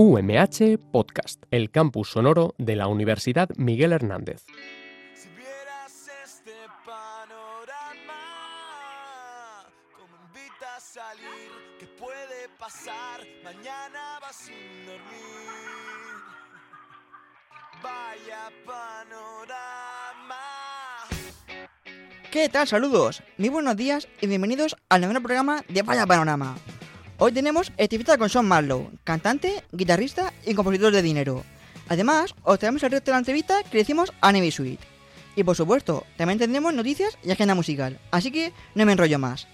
UMH Podcast, el campus sonoro de la Universidad Miguel Hernández. Si vieras este panorama, como invita a salir, ¿qué puede pasar? Mañana vas sin dormir. Vaya panorama. ¿Qué tal? Saludos, muy buenos días y bienvenidos al noveno programa de Vaya Panorama. Hoy tenemos entrevista con Sean Marlowe, cantante, guitarrista y compositor de dinero. Además, os traemos el resto de la entrevista que le hicimos a Navy Suite. Y por supuesto, también tendremos noticias y agenda musical, así que no me enrollo más.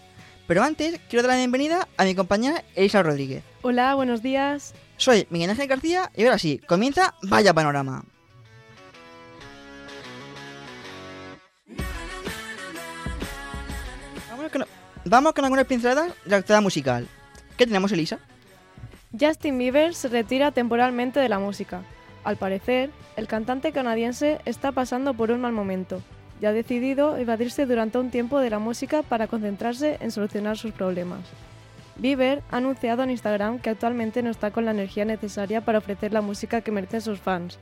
Pero antes, quiero dar la bienvenida a mi compañera Elisa Rodríguez. Hola, buenos días. Soy Miguel Ángel García y ahora sí, comienza Vaya Panorama. Vamos con, vamos con algunas pinceladas de la actualidad musical. ¿Qué tenemos, Elisa? Justin Bieber se retira temporalmente de la música. Al parecer, el cantante canadiense está pasando por un mal momento y ha decidido evadirse durante un tiempo de la música para concentrarse en solucionar sus problemas. Bieber ha anunciado en Instagram que actualmente no está con la energía necesaria para ofrecer la música que merecen sus fans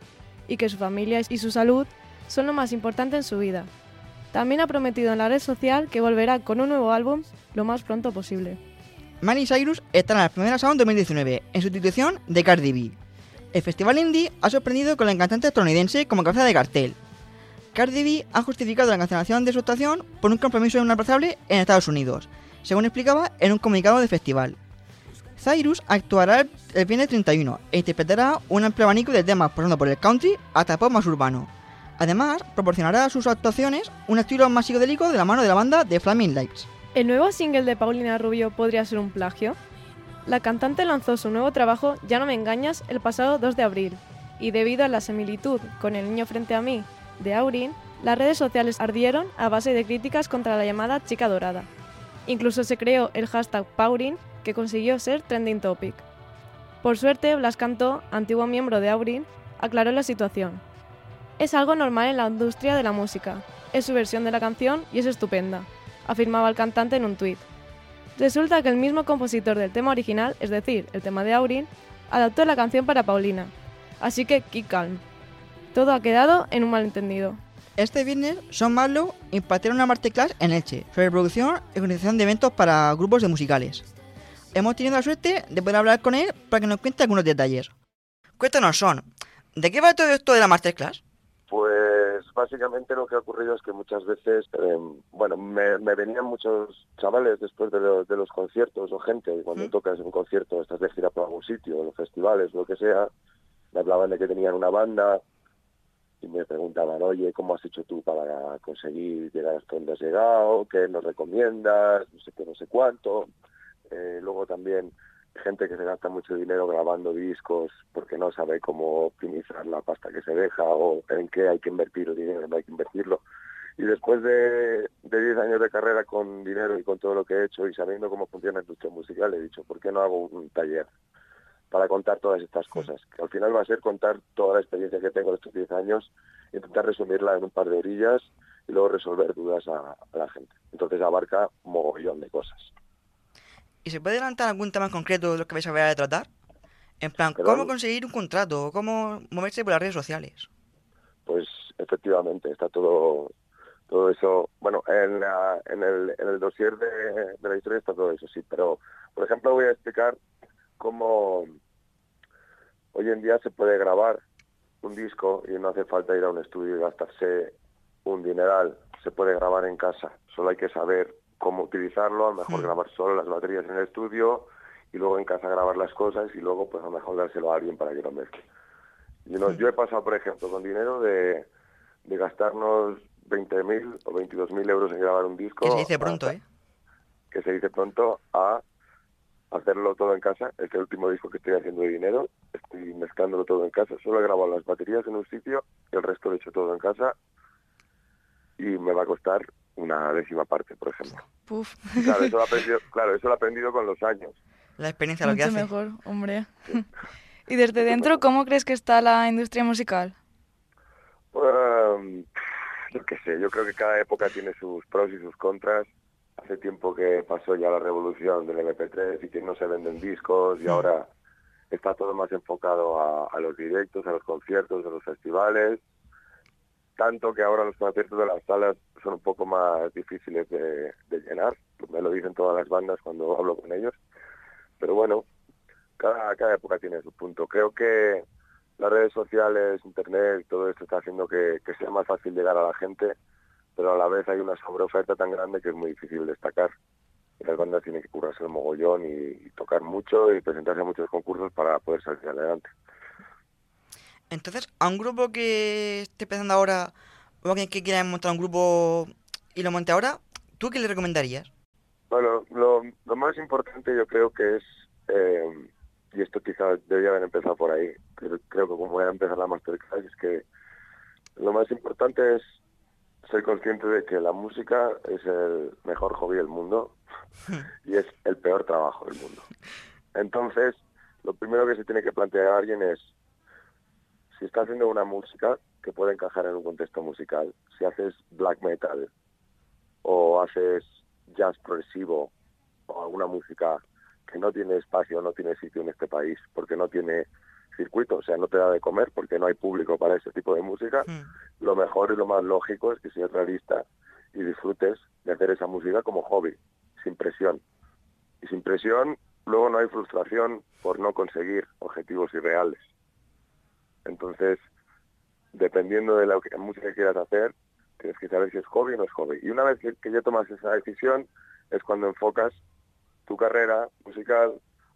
y que su familia y su salud son lo más importante en su vida. También ha prometido en la red social que volverá con un nuevo álbum lo más pronto posible. Miley Cyrus está en la primera Sound 2019, en sustitución de Cardi B. El festival indie ha sorprendido con la cantante estadounidense como cabeza de cartel. Cardi B ha justificado la cancelación de su actuación por un compromiso inaplazable en Estados Unidos, según explicaba en un comunicado del festival. Cyrus actuará el viernes 31 e interpretará un amplio abanico de temas pasando por el country hasta pop más urbano. Además, proporcionará a sus actuaciones un estilo más psicodélico de la mano de la banda de Flaming Lights. ¿El nuevo single de Paulina Rubio podría ser un plagio? La cantante lanzó su nuevo trabajo Ya no me engañas el pasado 2 de abril, y debido a la similitud con El niño frente a mí de Aurin, las redes sociales ardieron a base de críticas contra la llamada chica dorada. Incluso se creó el hashtag Paurin, que consiguió ser trending topic. Por suerte, Blas Cantó, antiguo miembro de Aurin, aclaró la situación. Es algo normal en la industria de la música, es su versión de la canción y es estupenda, afirmaba el cantante en un tuit. Resulta que el mismo compositor del tema original, es decir, el tema de Aurin, adaptó la canción para Paulina. Así que keep calm. Todo ha quedado en un malentendido. Este viernes, Sean Marlowe impartirá una masterclass en Elche sobre producción y organización de eventos para grupos de musicales. Hemos tenido la suerte de poder hablar con él para que nos cuente algunos detalles. Cuéntanos, Sean, ¿de qué va todo esto de la masterclass? Básicamente lo que ha ocurrido es que muchas veces, eh, bueno, me, me, venían muchos chavales después de, lo, de, los conciertos o gente, cuando tocas un concierto, estás de gira por algún sitio, en los festivales, lo que sea, me hablaban de que tenían una banda y me preguntaban, oye, ¿cómo has hecho tú para conseguir llegar hasta donde has llegado? ¿Qué nos recomiendas? No sé qué, no sé cuánto. Eh, luego también gente que se gasta mucho dinero grabando discos porque no sabe cómo optimizar la pasta que se deja o en qué hay que invertir el dinero, no hay que invertirlo. Y después de 10 años de carrera con dinero y con todo lo que he hecho y sabiendo cómo funciona la industria musical, he dicho, ¿por qué no hago un taller para contar todas estas cosas? Que al final va a ser contar toda la experiencia que tengo de estos 10 años, intentar resumirla en un par de orillas y luego resolver dudas a, a la gente. Entonces abarca un mogollón de cosas. ¿Y se puede adelantar algún tema en concreto de los que vais a ver a tratar? En plan. ¿cómo conseguir un contrato? ¿Cómo moverse por las redes sociales? Pues efectivamente, está todo todo eso, bueno, en, la, en, el, en el dossier de, de la historia está todo eso, sí, pero por ejemplo voy a explicar cómo hoy en día se puede grabar un disco y no hace falta ir a un estudio y gastarse un dineral, se puede grabar en casa, solo hay que saber cómo utilizarlo, a lo mejor grabar solo las baterías en el estudio y luego en casa grabar las cosas y luego pues a lo mejor dárselo a alguien para que lo mezcle. Y no, yo he pasado, por ejemplo, con dinero de, de gastarnos 20.000 o 22.000 euros en grabar un disco. Que se dice pronto, ¿eh? Que se dice pronto a hacerlo todo en casa. Es el último disco que estoy haciendo de dinero. Estoy mezclándolo todo en casa. Solo he grabado las baterías en un sitio el resto lo he hecho todo en casa. Y me va a costar una décima parte, por ejemplo. Puf, Claro, eso lo he aprendido, claro, eso lo he aprendido con los años. la experiencia lo que hace. mejor, hombre. y desde dentro, ¿cómo crees que está la industria musical? Um, yo qué sé, yo creo que cada época tiene sus pros y sus contras. Hace tiempo que pasó ya la revolución del MP3 y que no se venden discos y ahora está todo más enfocado a, a los directos, a los conciertos, a los festivales, tanto que ahora los conciertos de las salas son un poco más difíciles de, llenar, me lo dicen todas las bandas cuando hablo con ellos, pero bueno, cada, época tiene su punto. Creo que las redes sociales, internet, todo esto está haciendo que, que sea más fácil llegar a la gente, pero a la vez hay una sobreoferta tan grande que es muy difícil destacar. Y las bandas tienen que curarse el mogollón y, y tocar mucho y presentarse a muchos concursos para poder salir adelante. Entonces, a un grupo que esté empezando ahora, o alguien que quiera montar un grupo y lo monte ahora, ¿tú qué le recomendarías? Bueno, lo, lo más importante yo creo que es, eh, y esto quizás debería haber empezado por ahí, pero creo que como voy a empezar la masterclass, es que lo más importante es ser consciente de que la música es el mejor hobby del mundo y es el peor trabajo del mundo. Entonces, lo primero que se tiene que plantear a alguien es, si está haciendo una música que puede encajar en un contexto musical, si haces black metal o haces jazz progresivo o alguna música que no tiene espacio, no tiene sitio en este país, porque no tiene circuito, o sea, no te da de comer porque no hay público para ese tipo de música, lo mejor y lo más lógico es que seas realista y disfrutes de hacer esa música como hobby, sin presión. Y sin presión, luego no hay frustración por no conseguir objetivos irreales. Entonces, dependiendo de la que- música que quieras hacer, tienes que saber si es hobby o no es hobby. Y una vez que, que ya tomas esa decisión, es cuando enfocas tu carrera musical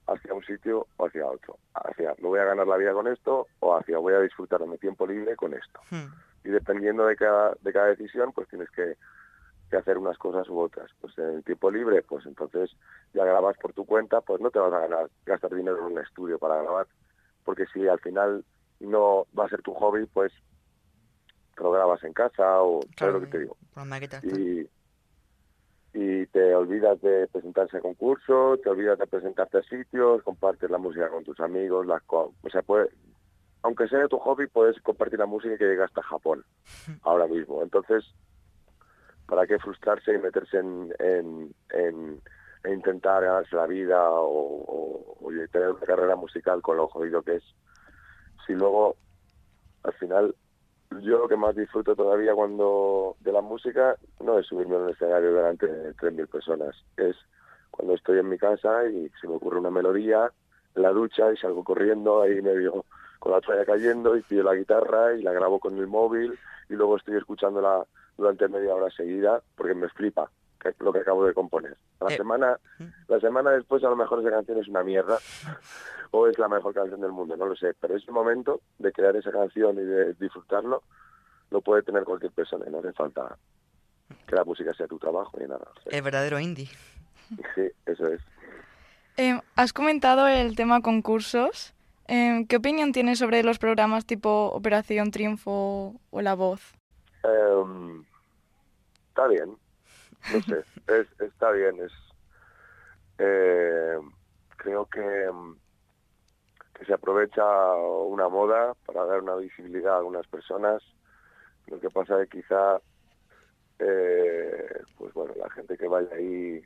hacia un sitio o hacia otro. Hacia, me voy a ganar la vida con esto o hacia, voy a disfrutar de mi tiempo libre con esto. Hmm. Y dependiendo de cada, de cada decisión, pues tienes que, que hacer unas cosas u otras. Pues en el tiempo libre, pues entonces ya grabas por tu cuenta, pues no te vas a ganar, gastar dinero en un estudio para grabar. Porque si al final no va a ser tu hobby, pues te lo grabas en casa o ¿sabes Claro, lo que te digo? Y, y te olvidas de presentarse a concursos, te olvidas de presentarte a sitios, compartes la música con tus amigos, las co- o sea, puede, aunque sea tu hobby, puedes compartir la música que llega hasta Japón ahora mismo. Entonces, ¿para qué frustrarse y meterse en, en, en- en intentar ganarse la vida o, o- o tener una carrera musical con lo jodido que es? Si luego, al final, yo lo que más disfruto todavía cuando de la música no es subirme a un escenario delante de 3.000 personas, es cuando estoy en mi casa y se me ocurre una melodía la ducha y salgo corriendo ahí medio con la toalla cayendo y pido la guitarra y la grabo con el móvil y luego estoy escuchándola durante media hora seguida porque me flipa lo que acabo de componer. La Eh, semana la semana después a lo mejor esa canción es una mierda o es la mejor canción del mundo, no lo sé, pero ese momento de crear esa canción y de disfrutarlo lo puede tener cualquier persona y no hace falta que la música sea tu trabajo ni nada. O sea, El verdadero indie. Sí, eso es. Em, has comentado el tema concursos. Em, ¿Qué opinión tienes sobre los programas tipo Operación Triunfo o La Voz? Em, está bien, no sé, es, está bien, es eh, creo que, que se aprovecha una moda para dar una visibilidad a algunas personas, lo que pasa es que quizá eh, pues bueno, la gente que vaya ahí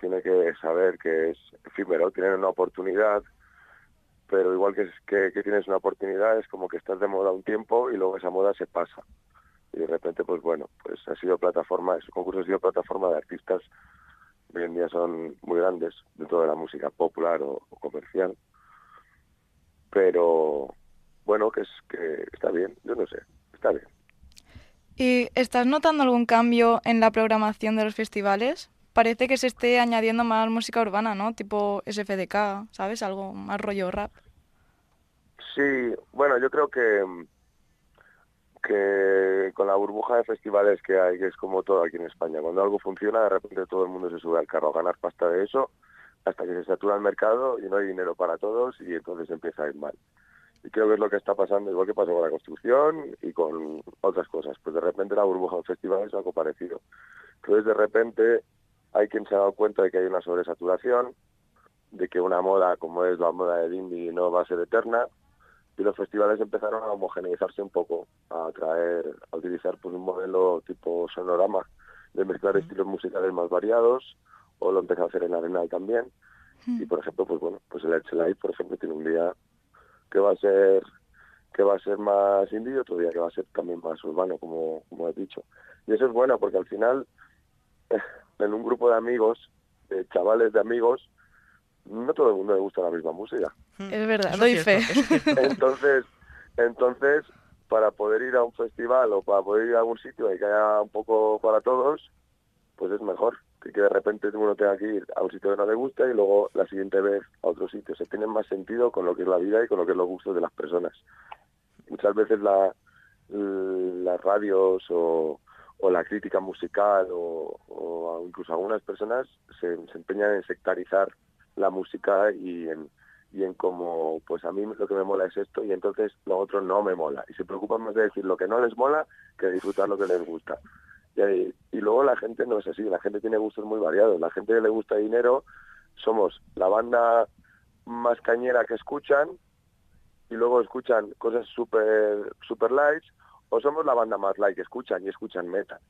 tiene que saber que es efímero, tienen una oportunidad, pero igual que, que, tienes una oportunidad es como que estás de moda un tiempo y luego esa moda se pasa. Y de repente pues bueno pues ha sido plataforma ese concurso ha sido plataforma de artistas hoy en día son muy grandes dentro de la música popular o comercial pero bueno que es que está bien yo no sé está bien ¿Y estás notando algún cambio en la programación de los festivales? Parece que se esté añadiendo más música urbana, ¿no? Tipo SFDK, ¿sabes? Algo más rollo rap. Sí, bueno, yo creo que que con la burbuja de festivales que hay, que es como todo aquí en España, cuando algo funciona, de repente todo el mundo se sube al carro a ganar pasta de eso, hasta que se satura el mercado y no hay dinero para todos y entonces empieza a ir mal. Y creo que es lo que está pasando, igual que pasó con la construcción y con otras cosas. Pues de repente la burbuja de festivales es algo parecido. Entonces de repente hay quien se ha dado cuenta de que hay una sobresaturación, de que una moda como es la moda del indie no va a ser eterna, y los festivales empezaron a homogeneizarse un poco, a traer, a utilizar pues un modelo tipo sonorama, de mezclar estilos musicales más variados, o lo empezó a hacer en Arenal también, Y por ejemplo, pues bueno, pues el Live, por ejemplo, tiene un día que va a ser que va a ser más indie y otro día que va a ser también más urbano, como, como he dicho. Y eso es bueno porque al final, en un grupo de amigos, de chavales de amigos, no todo el mundo le gusta la misma música. Es verdad, doy fe. Entonces, entonces, para poder ir a un festival o para poder ir a algún sitio y que haya un poco para todos, pues es mejor que, de repente uno tenga que ir a un sitio que no le gusta y luego la siguiente vez a otro sitio. Se tiene más sentido con lo que es la vida y con lo que es los gustos de las personas. Muchas veces la, las radios o, o la crítica musical o, o incluso algunas personas se, empeñan en sectarizar la música y en, y en cómo, pues a mí lo que me mola es esto y entonces lo otro no me mola. Y se preocupan más de decir lo que no les mola que disfrutar lo que les gusta. Y, luego la gente no es así, la gente tiene gustos muy variados. La gente que le gusta dinero somos la banda más cañera que escuchan y luego escuchan cosas super, super lights o somos la banda más light que escuchan y escuchan metal.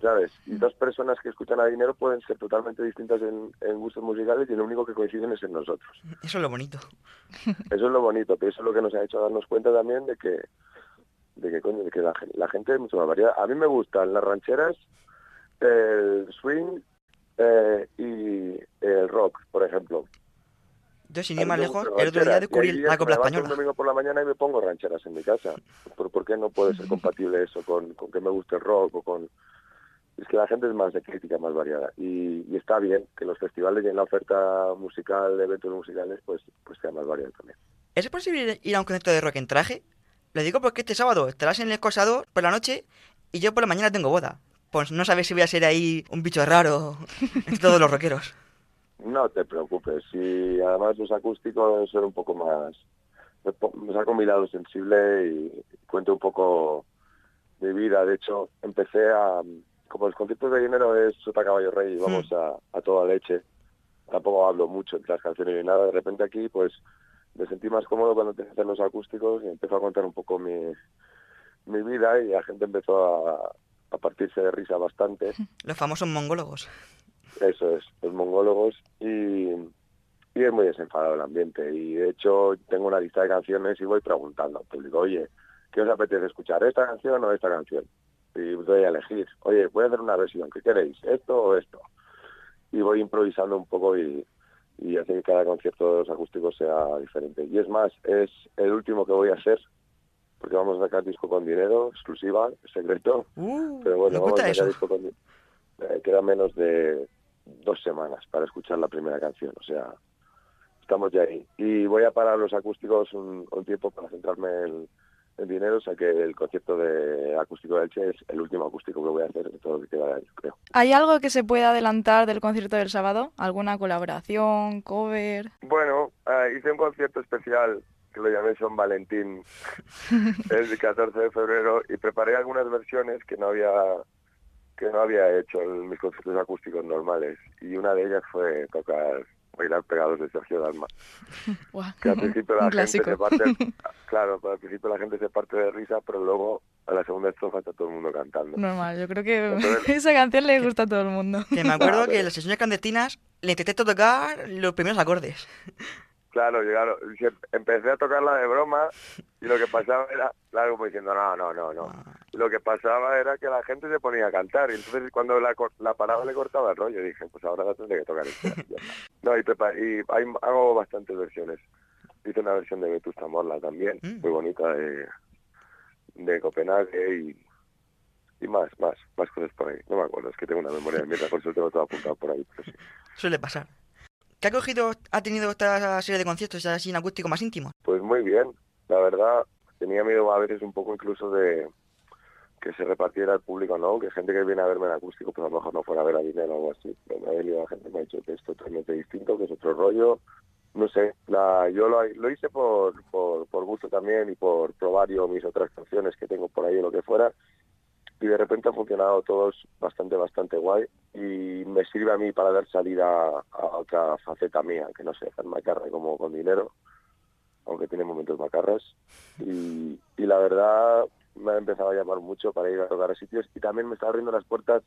¿Sabes? Y dos personas que escuchan a dinero pueden ser totalmente distintas en, en gustos musicales y lo único que coinciden es en nosotros. Eso es lo bonito. Eso es lo bonito, pero eso es lo que nos ha hecho darnos cuenta también de que, de que, coño, de que la, gen- la gente es mucho más variada. A mí me gustan las rancheras, el swing eh, y el rock, por ejemplo. Yo, sin ir más lejos, el otro día descubrí la copla un española. domingo por la mañana y me pongo rancheras en mi casa. ¿Por, por qué no puede ser compatible eso con, con que me guste el rock o con... Es que la gente es más de crítica, más variada. Y, y está bien que los festivales y en la oferta musical, de eventos musicales, pues, pues sea más variada también. ¿Es posible ir a un concierto de rock en traje? Lo digo porque este sábado estarás en el Cosador por la noche y yo por la mañana tengo boda. Pues no sabes si voy a ser ahí un bicho raro entre todos los rockeros. No te preocupes, y además los acústicos son un poco más... Saco mi lado sensible y cuento un poco de vida. De hecho, empecé a... Como los conciertos de dinero es Sota Caballo Rey y vamos a, a toda leche, tampoco hablo mucho entre las canciones ni nada. De repente aquí, pues, me sentí más cómodo cuando empecé a hacer los acústicos y empezó a contar un poco mi, mi vida y la gente empezó a, a partirse de risa bastante. Los famosos mongólogos. Eso es, los mongólogos y, y es muy desenfadado el ambiente. Y de hecho tengo una lista de canciones y voy preguntando al público, oye, ¿qué os apetece escuchar? ¿Esta canción o esta canción? Y doy a elegir, oye, voy a hacer una versión, ¿qué queréis? ¿Esto o esto? Y voy improvisando un poco y, y hace que cada concierto de los acústicos sea diferente. Y es más, es el último que voy a hacer, porque vamos a sacar disco con dinero, exclusiva, secreto. Uh, Pero bueno, vamos a sacar disco con... eh, queda menos de dos semanas para escuchar la primera canción, o sea, estamos ya ahí. Y voy a parar los acústicos un, un tiempo para centrarme en, en dinero, o sea que el concierto de acústico de Elche es el último acústico que voy a hacer de todo lo que queda de año, creo. ¿Hay algo que se pueda adelantar del concierto del sábado? ¿Alguna colaboración, cover? Bueno, ah, hice un concierto especial que lo llamé Son Valentín el 14 de febrero y preparé algunas versiones que no había que no había hecho en mis conciertos acústicos normales y una de ellas fue tocar Bailar pegados de Sergio Dalma. Que al principio la gente se parte claro al principio la gente se parte de risa pero luego a la segunda estrofa está todo el mundo cantando. Normal, yo creo que Entonces- esa canción le gusta a todo el mundo. Que me acuerdo que en las sesiones clandestinas le intenté tocar los primeros acordes. Claro, llegaron, em- empecé a tocarla de broma y lo que pasaba era, claro, como diciendo, no, no, no, no. Ah, Lo que pasaba era que la gente se ponía a cantar y entonces cuando la, la paraba le cortaba el rollo. Dije, pues ahora la tendré que tocar. No, y, y hay- hago bastantes versiones. Hice una versión de Vetusta Morla también, Mm. muy bonita, de, de Copenhague y, y más, más, más cosas por ahí. No me acuerdo, es que tengo una memoria de mierda, por eso tengo todo apuntado por ahí. Pero sí. suele pasar. ¿Qué acogido ha tenido esta serie de conciertos así en acústico más íntimos? Pues muy bien, la verdad, tenía miedo a veces un poco incluso de que se repartiera el público, ¿no? Que gente que viene a verme en acústico, pues a lo mejor no fuera a ver a dinero o algo así. Pero venido la gente me ha dicho que es totalmente distinto, que es otro rollo. No sé, la, yo lo, lo hice por, por, por gusto también y por probar yo mis otras canciones que tengo por ahí o lo que fuera. Y de repente han funcionado todos bastante, bastante guay. Y me sirve a mí para dar salida a otra faceta mía, que no sé, tan macarra como con dinero aunque tiene momentos macarras. Y, y la verdad me ha empezado a llamar mucho para ir a tocar a sitios y también me está abriendo las puertas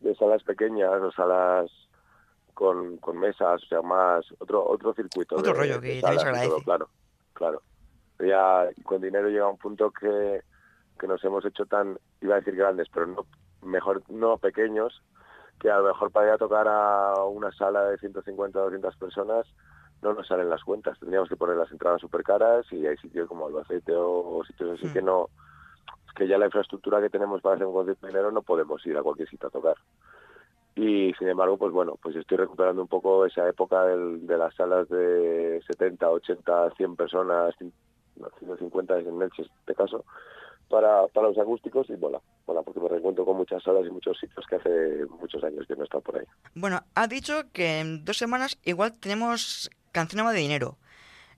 de salas pequeñas o salas con, con mesas, o sea, más otro otro circuito. Otro de- rollo de que salas se todo, claro, claro. Ya con dinero llega un punto que, que nos hemos hecho tan, iba a decir grandes, pero no mejor no pequeños, que a lo mejor para ir a tocar a una sala de 150 o 200 personas no nos salen las cuentas. Tendríamos que poner las entradas súper caras y hay sitios como Albacete o, o sitios así Hmm. que no, es que ya la infraestructura que tenemos para hacer un concierto de dinero no podemos ir a cualquier sitio a tocar. Y sin embargo, pues bueno, pues estoy recuperando un poco esa época del- de las salas de 70, 80, 100 personas, cin- no, 150 en Elche en este caso, para, para los acústicos y mola, mola porque me reencuentro con muchas salas y muchos sitios que hace muchos años que no he estado por ahí. Bueno, has dicho que en dos semanas igual tenemos canción de dinero.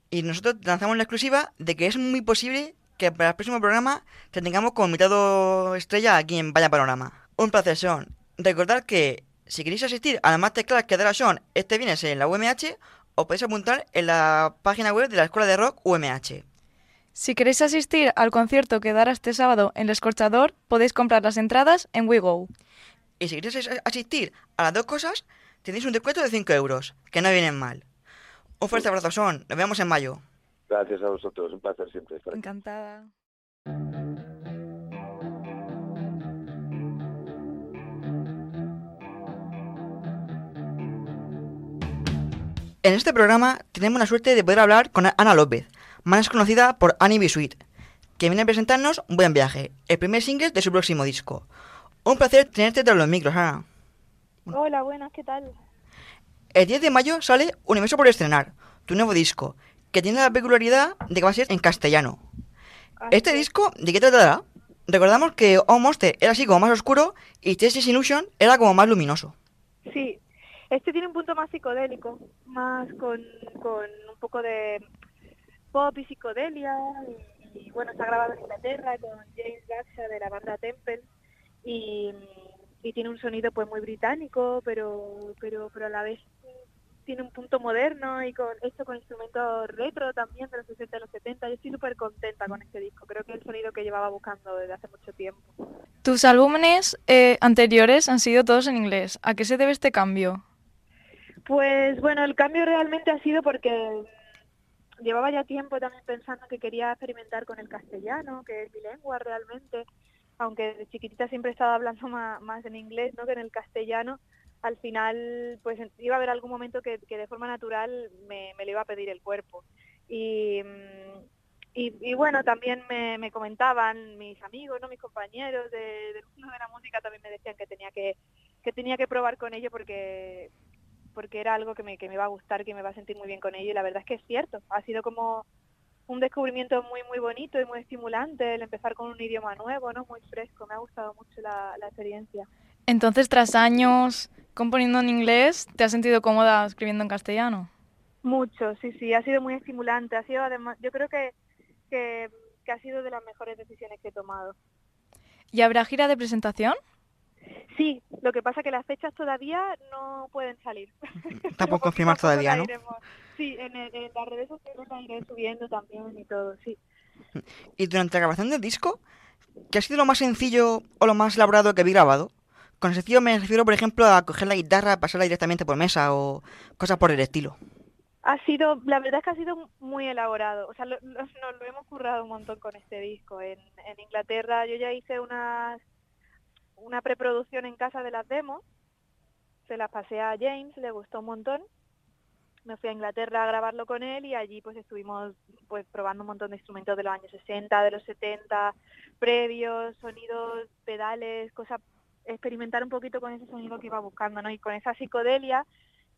Y nosotros lanzamos la exclusiva de que es muy posible que para el próximo programa te tengamos como invitado estrella aquí en Vaya Panorama. Un placer, Sean. Recordad que si queréis asistir a la Masterclass que dará Sean este viernes en la UMH, os podéis apuntar en la página web de la Escuela de Rock UMH. Si queréis asistir al concierto que dará este sábado en El Escorchador, podéis comprar las entradas en WeGo. Y si queréis as- asistir a las dos cosas, tenéis un descuento de 5 euros, que no vienen mal. Un fuerte abrazo, Sean. Nos vemos en mayo. Gracias a vosotros, un placer siempre estar aquí. Encantada. En este programa tenemos la suerte de poder hablar con Ana López, más conocida por Annie B. Sweet, que viene a presentarnos Un Buen Viaje, el primer single de su próximo disco. Un placer tenerte tras los micros, Ana. Hola, buenas, ¿qué tal? El 10 de mayo sale Universo por estrenar, tu nuevo disco, que tiene la peculiaridad de que va a ser en castellano. Este Así- disco, ¿de qué tratará? Recordamos que Oh Monster era así como más oscuro y Texas Illusion era como más luminoso. Sí, este tiene un punto más psicodélico, más con, con un poco de pop y psicodelia. Y, y, bueno, está grabado en Inglaterra con James Gaxa de la banda Temple. Y, y tiene un sonido pues muy británico, pero, pero, pero a la vez tiene un punto moderno y con esto con instrumentos retro también de los 60 y los 70. Yo estoy súper contenta con este disco. Creo que es el sonido que llevaba buscando desde hace mucho tiempo. Tus álbumes eh, anteriores han sido todos en inglés. ¿A qué se debe este cambio? Pues bueno, el cambio realmente ha sido porque llevaba ya tiempo también pensando que quería experimentar con el castellano, que es mi lengua realmente, aunque de chiquitita siempre estaba hablando más, en inglés ¿no? que en el castellano, al final pues iba a haber algún momento que, de forma natural me, me lo iba a pedir el cuerpo. Y, mm, y, y bueno, también me, me comentaban mis amigos, no mis compañeros de- del de la música, también me decían que tenía que, que tenía que probar con ello porque porque era algo que me, que me va a gustar, que me va a sentir muy bien con ello y la verdad es que es cierto, ha sido como un descubrimiento muy muy bonito y muy estimulante el empezar con un idioma nuevo, ¿no? Muy fresco, me ha gustado mucho la, la experiencia. Entonces, tras años componiendo en inglés, ¿te has sentido cómoda escribiendo en castellano? Mucho, sí, sí, ha sido muy estimulante, ha sido además, yo creo que, que, que ha sido de las mejores decisiones que he tomado. ¿Y habrá gira de presentación? Sí, lo que pasa que las fechas todavía no pueden salir. Está por confirmar todavía, ¿no? iremos- Sí, en, el- en las redes sociales la iré subiendo también y todo, sí. Y durante la grabación del disco, ¿qué ha sido lo más sencillo o lo más elaborado que habéis grabado? Con sencillo me refiero, por ejemplo, a coger la guitarra, pasarla directamente por mesa o cosas por el estilo. Ha sido, la verdad es que ha sido muy elaborado. O sea, lo- lo- nos lo hemos currado un montón con este disco. En, en Inglaterra yo ya hice unas, una preproducción en casa de las demos. Se las pasé a James, le gustó un montón. Me fui a Inglaterra a grabarlo con él y allí pues estuvimos pues probando un montón de instrumentos de los años 60, de los 70, previos, sonidos, pedales, cosas, experimentar un poquito con ese sonido que iba buscando, ¿no? Y con esa psicodelia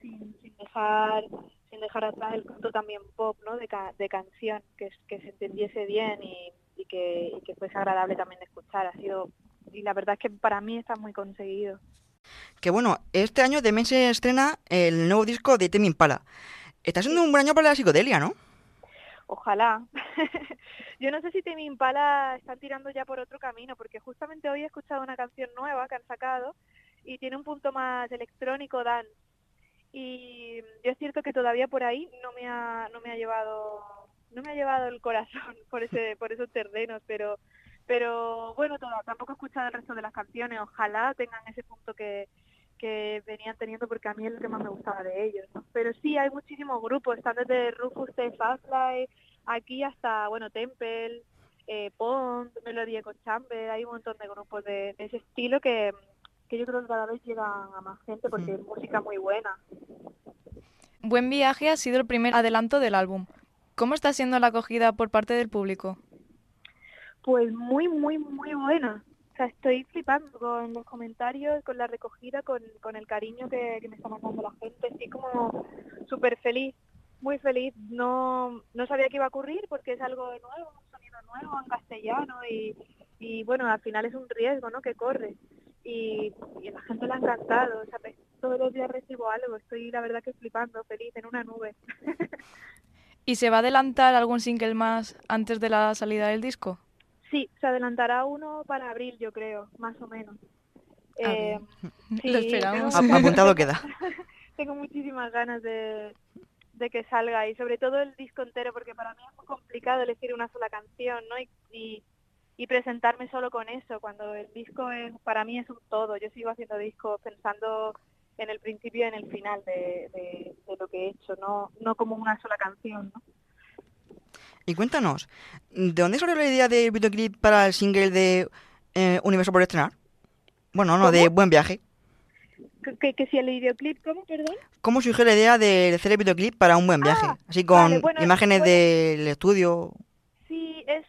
sin, dejar sin dejar atrás el canto también pop no de, ca- de canción que, se entendiese bien y, y que, y que fuese agradable también de escuchar ha sido y la verdad es que para mí está muy conseguido Que bueno, este año también se estrena el nuevo disco de Temi Impala. Está siendo un buen año para la psicodelia, ¿no? ojalá yo no sé si Temi Impala están tirando ya por otro camino porque justamente hoy he escuchado una canción nueva que han sacado y tiene un punto más electrónico dance y yo es cierto que todavía por ahí no me ha no me ha llevado no me ha llevado el corazón por ese por esos terrenos pero pero bueno todo, tampoco he escuchado el resto de las canciones ojalá tengan ese punto que que venían teniendo porque a mí es lo que más me gustaba de ellos. ¿no? Pero sí, hay muchísimos grupos, están desde Rufus de Fastlight, aquí hasta, bueno, Temple, eh, Pond, Melody con Chamber, hay un montón de grupos de, de ese estilo que, que yo creo que cada vez llegan a más gente porque es música muy buena. Buen Viaje ha sido el primer adelanto del álbum. ¿Cómo está siendo la acogida por parte del público? Pues muy, muy, muy buena. O sea, estoy flipando con los comentarios, con la recogida, con, con el cariño que, me está mandando la gente. Estoy como súper feliz, muy feliz. No, no sabía que iba a ocurrir porque es algo nuevo, un sonido nuevo en castellano y, y bueno, al final es un riesgo, ¿no? Que corre. Y, y a la gente le ha encantado. O sea, me- todos los días recibo algo. Estoy, la verdad, que flipando, feliz, en una nube. ¿Y se va a adelantar algún single más antes de la salida del disco? Sí, se adelantará uno para abril, yo creo, más o menos. Ah, Eh, sí, Lo esperamos. tengo- apuntado queda. tengo muchísimas ganas de, de que salga y sobre todo el disco entero porque para mí es muy complicado elegir una sola canción ¿no? y, y, y presentarme solo con eso cuando el disco es, para mí es un todo yo sigo haciendo discos pensando en el principio y en el final de, de- de lo que he hecho no no como una sola canción ¿no? Y cuéntanos, ¿de dónde salió la idea del videoclip para el single de eh, Universo por estrenar? Bueno, no, de ¿Cómo? Buen Viaje. que, que, que si el videoclip ¿cómo? perdón ¿Cómo surgió la idea de hacer el videoclip para un buen viaje? Ah, Así con vale, bueno, imágenes bueno. del estudio. Sí, es,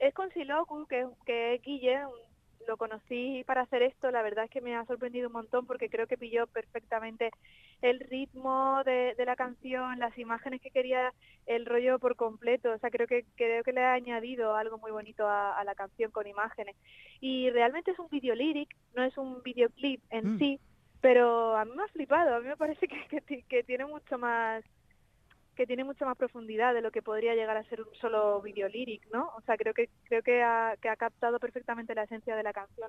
es con Siloku, que, que es Guille, un- lo conocí para hacer esto, la verdad es que me ha sorprendido un montón porque creo que pilló perfectamente el ritmo de, de la canción, las imágenes que quería, el rollo por completo, o sea, creo que creo que le ha añadido algo muy bonito a, a la canción con imágenes. Y realmente es un video lyric, no es un videoclip en Mm. sí, pero a mí me ha flipado, a mí me parece que, que tiene mucho más que tiene mucha más profundidad de lo que podría llegar a ser un solo video lyric, ¿no? O sea, creo que creo que ha, captado perfectamente la esencia de la canción.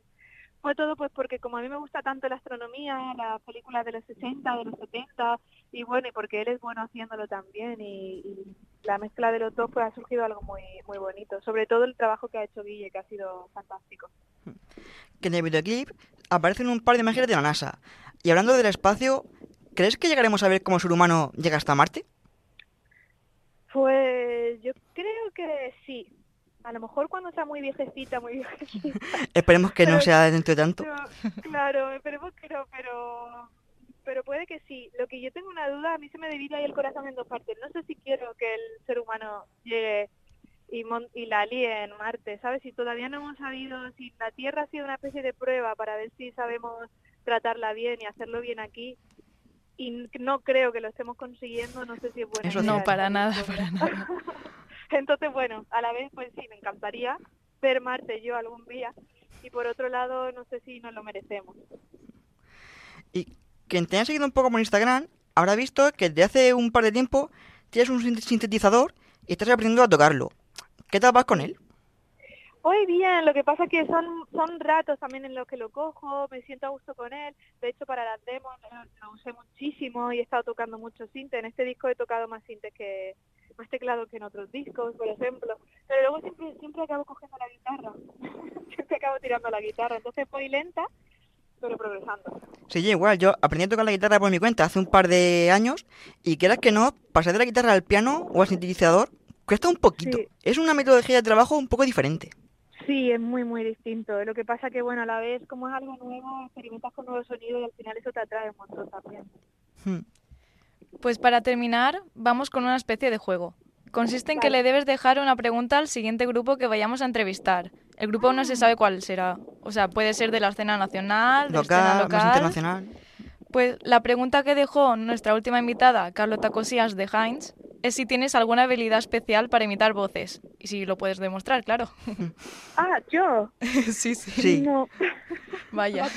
Fue todo pues porque como a mí me gusta tanto la astronomía, las películas de los 60, de los 70, y bueno, y porque él es bueno haciéndolo también, y, y la mezcla de los dos pues ha surgido algo muy muy bonito. Sobre todo el trabajo que ha hecho Guille, que ha sido fantástico. Que en el videoclip aparecen un par de imágenes de la NASA. Y hablando del espacio, ¿crees que llegaremos a ver cómo el ser humano llega hasta Marte? Pues yo creo que sí. A lo mejor cuando sea muy viejecita, muy viejecita. Esperemos que no sea dentro de tanto. Pero, claro, esperemos que no, pero pero puede que sí. Lo que yo tengo una duda, a mí se me divide ahí el corazón en dos partes. No sé si quiero que el ser humano llegue y, mon- y la líe en Marte, ¿sabes? Si todavía no hemos sabido si la Tierra ha sido una especie de prueba para ver si sabemos tratarla bien y hacerlo bien aquí. Y no creo que lo estemos consiguiendo, no sé si es idea No, para nada, para nada. Entonces, bueno, a la vez, pues sí, me encantaría ver Marte yo algún día. Y por otro lado, no sé si nos lo merecemos. Y quien te haya seguido un poco por Instagram habrá visto que desde hace un par de tiempo tienes un sin- sintetizador y estás aprendiendo a tocarlo. ¿Qué tal con él? Hoy bien, lo que pasa es que son, son ratos también en los que lo cojo, me siento a gusto con él. De hecho, para las demos lo, lo usé muchísimo y he estado tocando mucho sinte. En este disco he tocado más sintes que más teclado que en otros discos, por ejemplo. Pero luego siempre siempre acabo cogiendo la guitarra. siempre acabo tirando la guitarra. Entonces voy lenta, pero progresando. Sí, igual, yo aprendí a tocar la guitarra por mi cuenta hace un par de años y quieras que no, pasar de la guitarra al piano o al sintetizador cuesta un poquito. Sí. Es una metodología de trabajo un poco diferente. Sí, es muy, muy distinto. Lo que pasa que, bueno, a la vez, como es algo nuevo, experimentas con nuevos sonidos y al final eso te atrae un montón también. Hmm. Pues para terminar, vamos con una especie de juego. Consiste en que le debes dejar una pregunta al siguiente grupo que vayamos a entrevistar. El grupo aún no se sabe cuál será. O sea, puede ser de la escena nacional, de la escena Local, más local. internacional. Pues la pregunta que dejó nuestra última invitada, Carlota Cosías de Heinz, es si tienes alguna habilidad especial para imitar voces. Y si lo puedes demostrar, claro. Ah, yo. sí, sí. Sí. No, Vaya.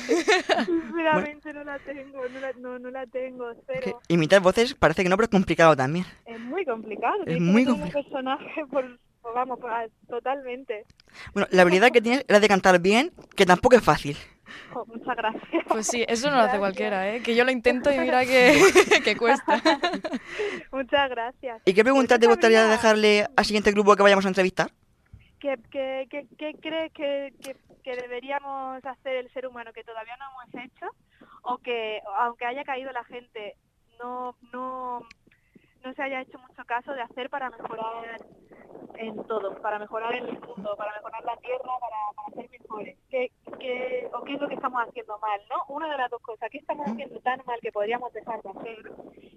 sinceramente no la tengo, no la, no, no la tengo, Que imitar voces parece que no, pero es complicado también. Es muy complicado. Es muy meter un complicado. personaje por, vamos, por- totalmente. Bueno, la habilidad que tienes era de cantar bien, que tampoco es fácil. Jo, muchas gracias. Pues sí, eso no lo hace cualquiera, ¿eh? Que yo lo intento y mira que, que cuesta. Muchas gracias. ¿Y qué preguntas te gustaría dejarle al siguiente grupo que vayamos a entrevistar? ¿Qué, qué, qué, qué crees que, que, que deberíamos hacer el ser humano que todavía no hemos hecho? o que aunque haya caído la gente no no no se haya hecho mucho caso de hacer para mejorar en todo, para mejorar el mundo, para mejorar la tierra, para, para ser mejores. ¿Qué, qué, ¿O qué es lo que estamos haciendo mal? ¿no? Una de las dos cosas, ¿qué estamos haciendo tan mal que podríamos dejar de hacer?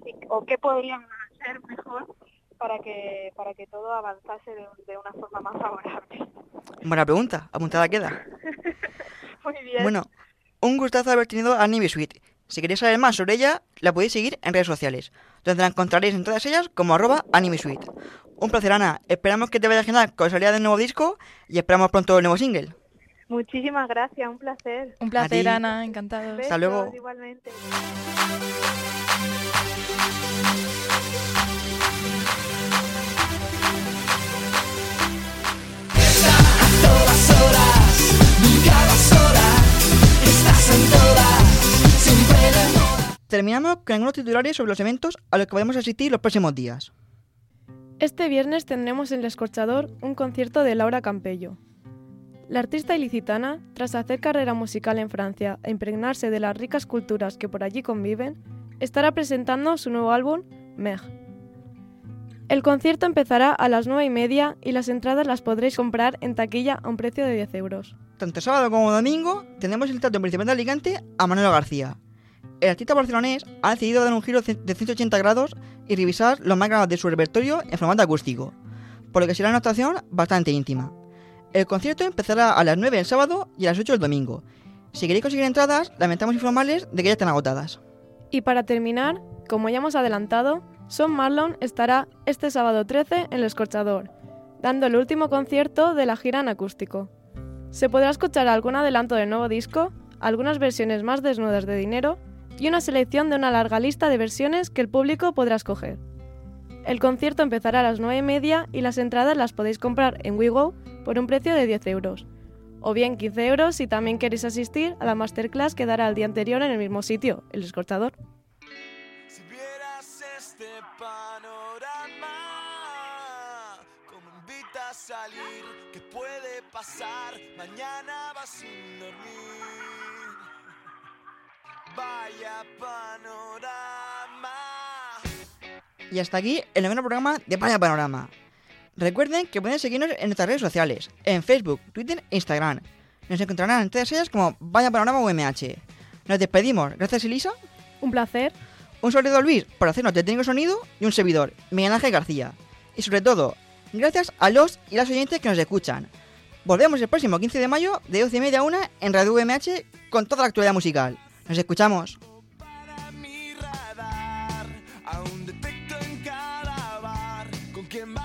Y- ¿O qué podríamos hacer mejor para que para que todo avanzase de, de una forma más favorable? Buena pregunta, apuntada queda. Muy bien. Bueno, un gustazo haber tenido a Anime Suite. Si queréis saber más sobre ella, la podéis seguir en redes sociales, donde la encontraréis en todas ellas como arroba Anime Suite. Un placer, Ana. Esperamos que te vaya genial con la salida del nuevo disco y esperamos pronto el nuevo single. Muchísimas gracias, un placer. Un placer. Ana, encantados. Hasta luego. Igualmente. todas horas, nunca vas sola, estás en todas, siempre de moda. Terminamos con algunos titulares sobre los eventos a los que podemos asistir los próximos días. Este viernes tendremos en El Escorchador un concierto de Laura Campello. La artista ilicitana, tras hacer carrera musical en Francia e impregnarse de las ricas culturas que por allí conviven, estará presentando su nuevo álbum, Meg. El concierto empezará a las 9 y media y las entradas las podréis comprar en taquilla a un precio de 10 euros. Tanto sábado como domingo tenemos el teatro principal de Alicante a Manuel García. El artista barcelonés ha decidido dar un giro de 180 grados y revisar los más de su repertorio en formato acústico, por lo que será una actuación bastante íntima. El concierto empezará a las 9 el sábado y a las 8 el domingo. Si queréis conseguir entradas, lamentamos informarles de que ya están agotadas. Y para terminar, como ya hemos adelantado, Son Marlon estará este sábado 13 en El Escorchador, dando el último concierto de la gira en acústico. Se podrá escuchar algún adelanto del nuevo disco, algunas versiones más desnudas de dinero y una selección de una larga lista de versiones que el público podrá escoger. El concierto empezará a las 9 y media y las entradas las podéis comprar en WeGo por un precio de 10 euros. O bien 15 euros si también queréis asistir a la masterclass que dará el día anterior en el mismo sitio, el escorchador. Si vieras este panorama, como invita a salir, ¿qué puede pasar? Mañana vas sin dormir. Vaya panorama. Y hasta aquí el noveno programa de Vaya Panorama. Recuerden que pueden seguirnos en nuestras redes sociales, en Facebook, Twitter e Instagram. Nos encontrarán en todas ellas como Vaya Panorama UMH. Nos despedimos. Gracias, Elisa. Un placer. Un saludo a Luis por hacernos de técnico sonido y un servidor, Miguel Ángel García. Y sobre todo, gracias a los y las oyentes que nos escuchan. Volvemos el próximo 15 de mayo de 12 y media a 1 en Radio UMH con toda la actualidad musical. Nos escuchamos. para mi radar. Aún detecto en cada bar con quien bailar